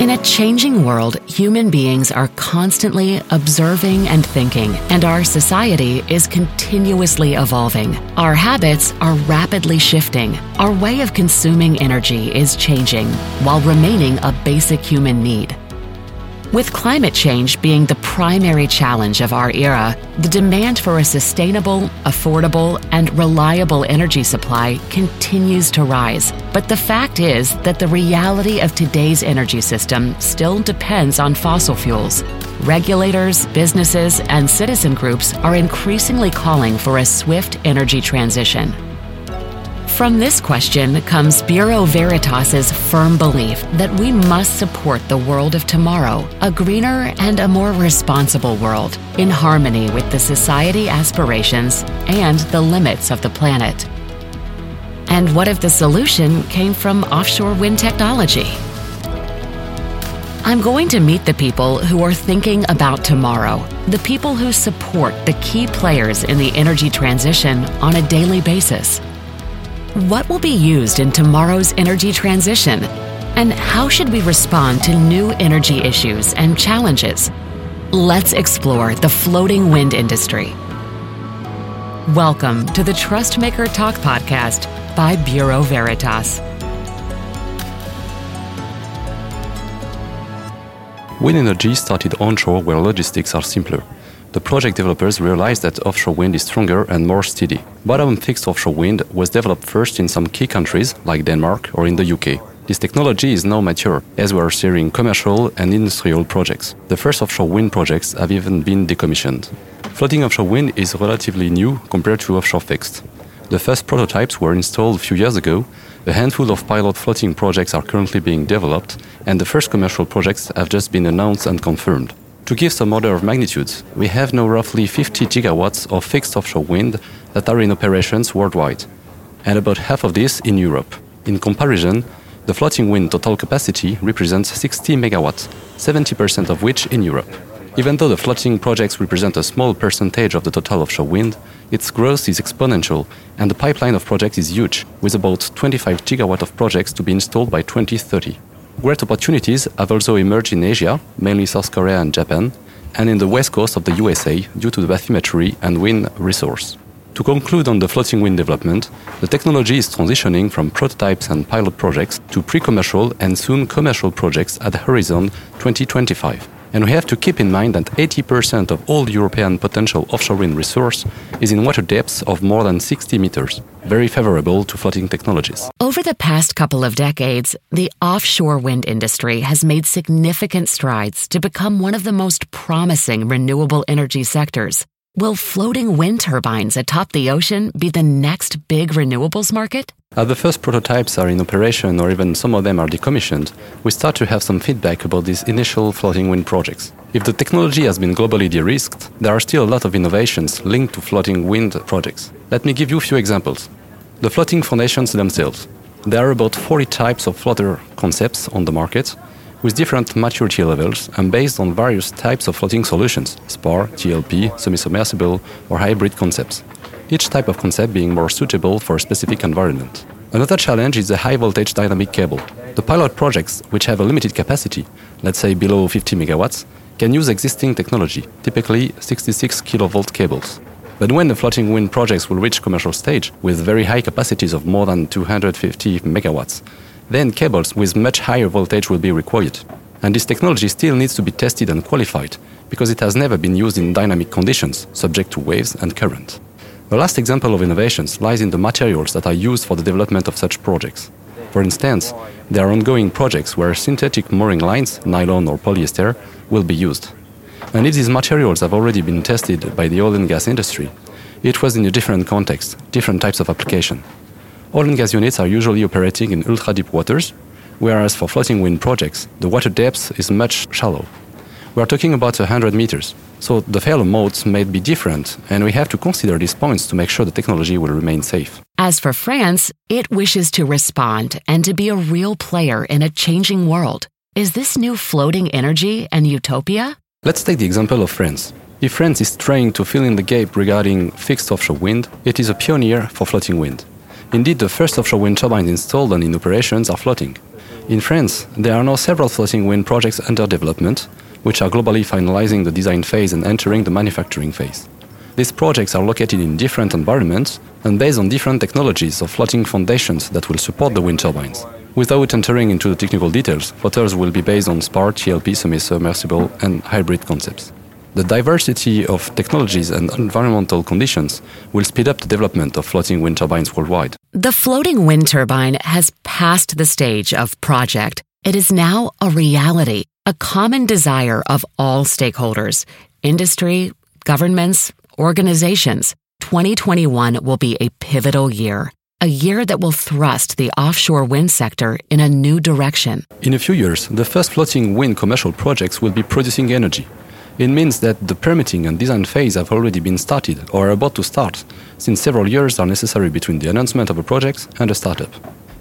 In a changing world, human beings are constantly observing and thinking, and our society is continuously evolving. Our habits are rapidly shifting. Our way of consuming energy is changing while remaining a basic human need. With climate change being the primary challenge of our era, the demand for a sustainable, affordable, and reliable energy supply continues to rise. But the fact is that the reality of today's energy system still depends on fossil fuels. Regulators, businesses, and citizen groups are increasingly calling for a swift energy transition. From this question comes Bureau Veritas's firm belief that we must support the world of tomorrow, a greener and a more responsible world, in harmony with the society aspirations and the limits of the planet. And what if the solution came from offshore wind technology? I'm going to meet the people who are thinking about tomorrow, the people who support the key players in the energy transition on a daily basis. What will be used in tomorrow's energy transition? And how should we respond to new energy issues and challenges? Let's explore the floating wind industry. Welcome to the Trustmaker Talk podcast by Bureau Veritas. Wind energy started onshore where logistics are simpler the project developers realized that offshore wind is stronger and more steady. Bottom fixed offshore wind was developed first in some key countries like Denmark or in the UK. This technology is now mature, as we are seeing commercial and industrial projects. The first offshore wind projects have even been decommissioned. Floating offshore wind is relatively new compared to offshore fixed. The first prototypes were installed a few years ago, a handful of pilot floating projects are currently being developed, and the first commercial projects have just been announced and confirmed. To give some order of magnitude, we have now roughly 50 gigawatts of fixed offshore wind that are in operations worldwide, and about half of this in Europe. In comparison, the floating wind total capacity represents 60 megawatts, 70% of which in Europe. Even though the floating projects represent a small percentage of the total offshore wind, its growth is exponential, and the pipeline of projects is huge, with about 25 gigawatts of projects to be installed by 2030. Great opportunities have also emerged in Asia, mainly South Korea and Japan, and in the west coast of the USA due to the bathymetry and wind resource. To conclude on the floating wind development, the technology is transitioning from prototypes and pilot projects to pre commercial and soon commercial projects at Horizon 2025. And we have to keep in mind that 80% of all European potential offshore wind resource is in water depths of more than 60 meters, very favorable to floating technologies. Over the past couple of decades, the offshore wind industry has made significant strides to become one of the most promising renewable energy sectors. Will floating wind turbines atop the ocean be the next big renewables market? As the first prototypes are in operation or even some of them are decommissioned, we start to have some feedback about these initial floating wind projects. If the technology has been globally de risked, there are still a lot of innovations linked to floating wind projects. Let me give you a few examples. The floating foundations themselves. There are about 40 types of floater concepts on the market, with different maturity levels and based on various types of floating solutions spar, TLP, semi submersible, or hybrid concepts. Each type of concept being more suitable for a specific environment. Another challenge is the high voltage dynamic cable. The pilot projects, which have a limited capacity, let's say below 50 megawatts, can use existing technology, typically 66 kilovolt cables. But when the floating wind projects will reach commercial stage with very high capacities of more than 250 megawatts, then cables with much higher voltage will be required. And this technology still needs to be tested and qualified because it has never been used in dynamic conditions, subject to waves and current. The last example of innovations lies in the materials that are used for the development of such projects. For instance, there are ongoing projects where synthetic mooring lines, nylon or polyester, will be used. And if these materials have already been tested by the oil and gas industry, it was in a different context, different types of application. Oil and gas units are usually operating in ultra deep waters, whereas for floating wind projects, the water depth is much shallow. We are talking about 100 meters, so the failure modes may be different, and we have to consider these points to make sure the technology will remain safe. As for France, it wishes to respond and to be a real player in a changing world. Is this new floating energy an utopia? Let's take the example of France. If France is trying to fill in the gap regarding fixed offshore wind, it is a pioneer for floating wind. Indeed, the first offshore wind turbines installed and in operations are floating. In France, there are now several floating wind projects under development, which are globally finalizing the design phase and entering the manufacturing phase. These projects are located in different environments and based on different technologies of floating foundations that will support the wind turbines. Without entering into the technical details, floaters will be based on spar, TLP, semi-submersible, and hybrid concepts. The diversity of technologies and environmental conditions will speed up the development of floating wind turbines worldwide. The floating wind turbine has passed the stage of project. It is now a reality, a common desire of all stakeholders industry, governments, organizations. 2021 will be a pivotal year, a year that will thrust the offshore wind sector in a new direction. In a few years, the first floating wind commercial projects will be producing energy. It means that the permitting and design phase have already been started or are about to start, since several years are necessary between the announcement of a project and a startup.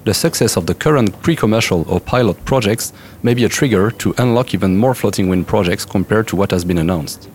The success of the current pre commercial or pilot projects may be a trigger to unlock even more floating wind projects compared to what has been announced.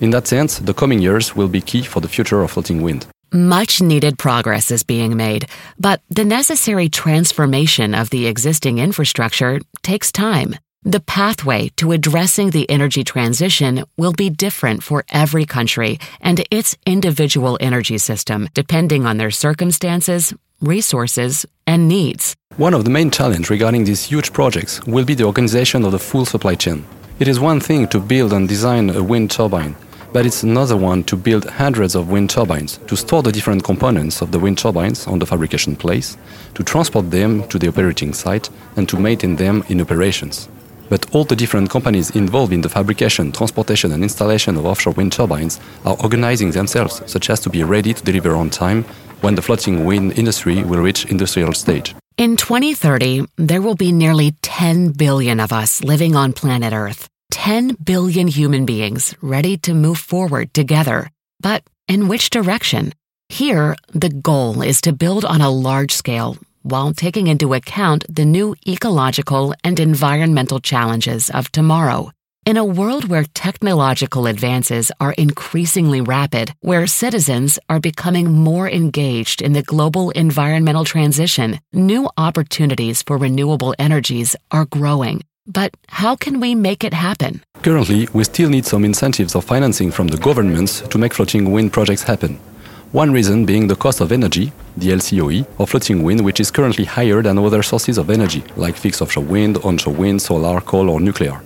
In that sense, the coming years will be key for the future of floating wind. Much needed progress is being made, but the necessary transformation of the existing infrastructure takes time. The pathway to addressing the energy transition will be different for every country and its individual energy system, depending on their circumstances, resources, and needs. One of the main challenges regarding these huge projects will be the organization of the full supply chain. It is one thing to build and design a wind turbine, but it's another one to build hundreds of wind turbines, to store the different components of the wind turbines on the fabrication place, to transport them to the operating site, and to maintain them in operations. But all the different companies involved in the fabrication, transportation, and installation of offshore wind turbines are organizing themselves such as to be ready to deliver on time when the floating wind industry will reach industrial stage. In 2030, there will be nearly 10 billion of us living on planet Earth. 10 billion human beings ready to move forward together. But in which direction? Here, the goal is to build on a large scale while taking into account the new ecological and environmental challenges of tomorrow. In a world where technological advances are increasingly rapid, where citizens are becoming more engaged in the global environmental transition, new opportunities for renewable energies are growing. But how can we make it happen? Currently, we still need some incentives of financing from the governments to make floating wind projects happen. One reason being the cost of energy, the LCOE, of floating wind, which is currently higher than other sources of energy, like fixed offshore wind, onshore wind, solar, coal, or nuclear.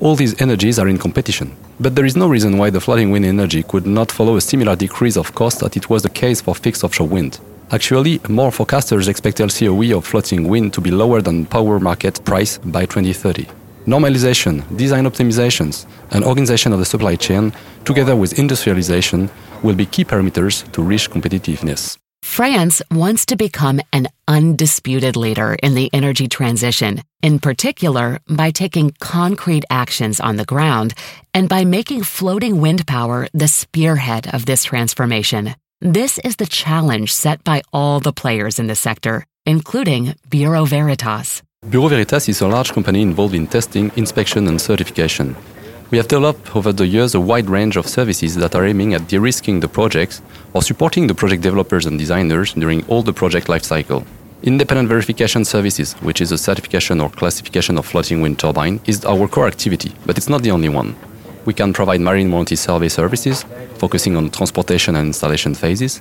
All these energies are in competition. But there is no reason why the floating wind energy could not follow a similar decrease of cost that it was the case for fixed offshore wind. Actually, more forecasters expect LCOE of floating wind to be lower than power market price by 2030. Normalization, design optimizations, and organization of the supply chain, together with industrialization, will be key parameters to reach competitiveness. France wants to become an undisputed leader in the energy transition, in particular by taking concrete actions on the ground and by making floating wind power the spearhead of this transformation. This is the challenge set by all the players in the sector, including Bureau Veritas. Bureau Veritas is a large company involved in testing, inspection, and certification. We have developed over the years a wide range of services that are aiming at de risking the projects or supporting the project developers and designers during all the project lifecycle. Independent verification services, which is a certification or classification of floating wind turbine, is our core activity, but it's not the only one. We can provide marine warranty survey services, focusing on transportation and installation phases.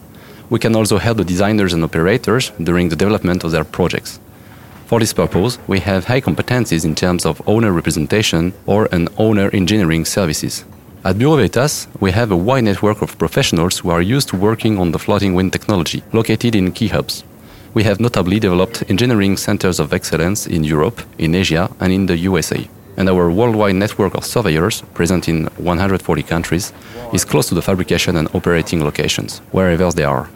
We can also help the designers and operators during the development of their projects. For this purpose, we have high competencies in terms of owner representation or an owner engineering services. At Bureau Veritas, we have a wide network of professionals who are used to working on the floating wind technology, located in key hubs. We have notably developed engineering centers of excellence in Europe, in Asia, and in the USA. And our worldwide network of surveyors, present in 140 countries, is close to the fabrication and operating locations, wherever they are.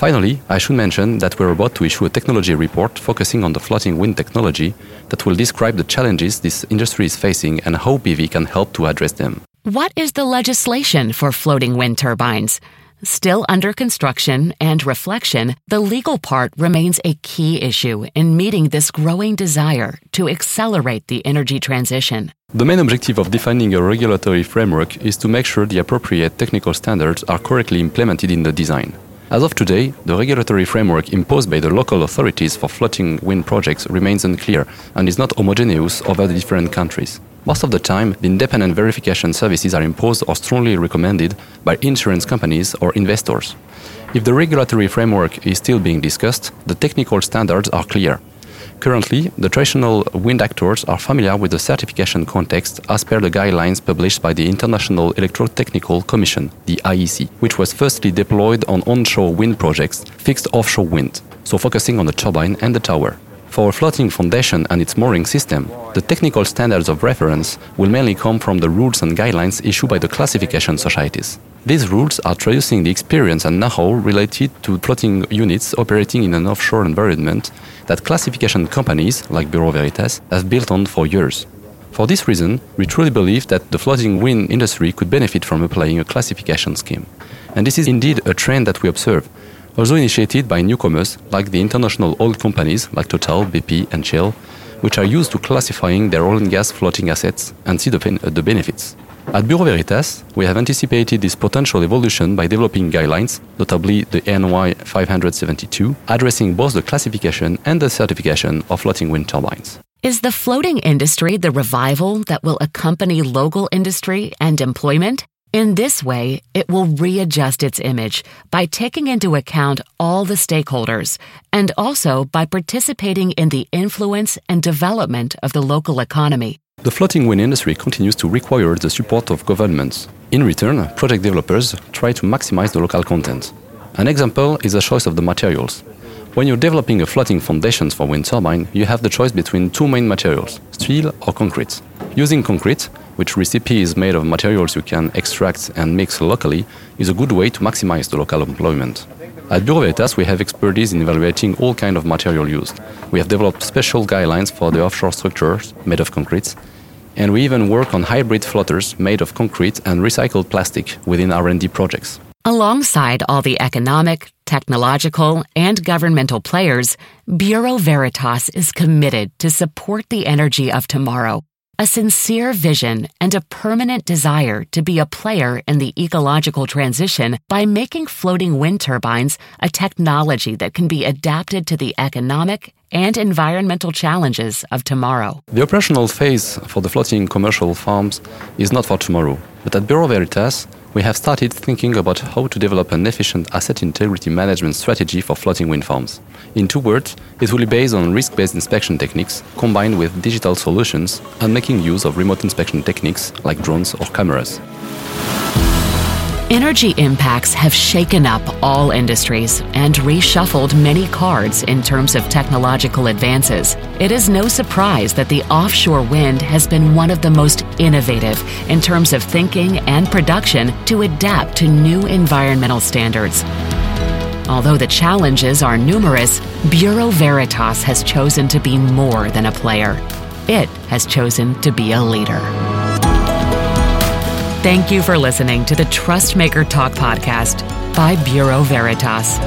Finally, I should mention that we're about to issue a technology report focusing on the floating wind technology that will describe the challenges this industry is facing and how BV can help to address them. What is the legislation for floating wind turbines? Still under construction and reflection, the legal part remains a key issue in meeting this growing desire to accelerate the energy transition. The main objective of defining a regulatory framework is to make sure the appropriate technical standards are correctly implemented in the design. As of today, the regulatory framework imposed by the local authorities for floating wind projects remains unclear and is not homogeneous over the different countries. Most of the time, the independent verification services are imposed or strongly recommended by insurance companies or investors. If the regulatory framework is still being discussed, the technical standards are clear. Currently, the traditional wind actors are familiar with the certification context as per the guidelines published by the International Electrotechnical Commission, the IEC, which was firstly deployed on onshore wind projects, fixed offshore wind, so focusing on the turbine and the tower. For a floating foundation and its mooring system, the technical standards of reference will mainly come from the rules and guidelines issued by the classification societies. These rules are traducing the experience and know-how related to floating units operating in an offshore environment that classification companies like Bureau Veritas have built on for years. For this reason, we truly believe that the floating wind industry could benefit from applying a classification scheme. And this is indeed a trend that we observe, also initiated by newcomers like the international oil companies like Total, BP, and Shell, which are used to classifying their oil and gas floating assets and see the, uh, the benefits. At Bureau Veritas, we have anticipated this potential evolution by developing guidelines, notably the NI 572, addressing both the classification and the certification of floating wind turbines. Is the floating industry the revival that will accompany local industry and employment? In this way, it will readjust its image by taking into account all the stakeholders and also by participating in the influence and development of the local economy. The floating wind industry continues to require the support of governments. In return, project developers try to maximize the local content. An example is the choice of the materials. When you're developing a floating foundations for wind turbine, you have the choice between two main materials, steel or concrete. Using concrete, which recipe is made of materials you can extract and mix locally, is a good way to maximize the local employment. At Bureau Veritas, we have expertise in evaluating all kind of material used. We have developed special guidelines for the offshore structures made of concrete, and we even work on hybrid floaters made of concrete and recycled plastic within R&D projects. Alongside all the economic, technological, and governmental players, Bureau Veritas is committed to support the energy of tomorrow. A sincere vision and a permanent desire to be a player in the ecological transition by making floating wind turbines a technology that can be adapted to the economic and environmental challenges of tomorrow. The operational phase for the floating commercial farms is not for tomorrow, but at Bureau Veritas, we have started thinking about how to develop an efficient asset integrity management strategy for floating wind farms. In two words, it will be based on risk based inspection techniques combined with digital solutions and making use of remote inspection techniques like drones or cameras. Energy impacts have shaken up all industries and reshuffled many cards in terms of technological advances. It is no surprise that the offshore wind has been one of the most innovative in terms of thinking and production to adapt to new environmental standards. Although the challenges are numerous, Bureau Veritas has chosen to be more than a player. It has chosen to be a leader. Thank you for listening to the Trustmaker Talk podcast by Bureau Veritas.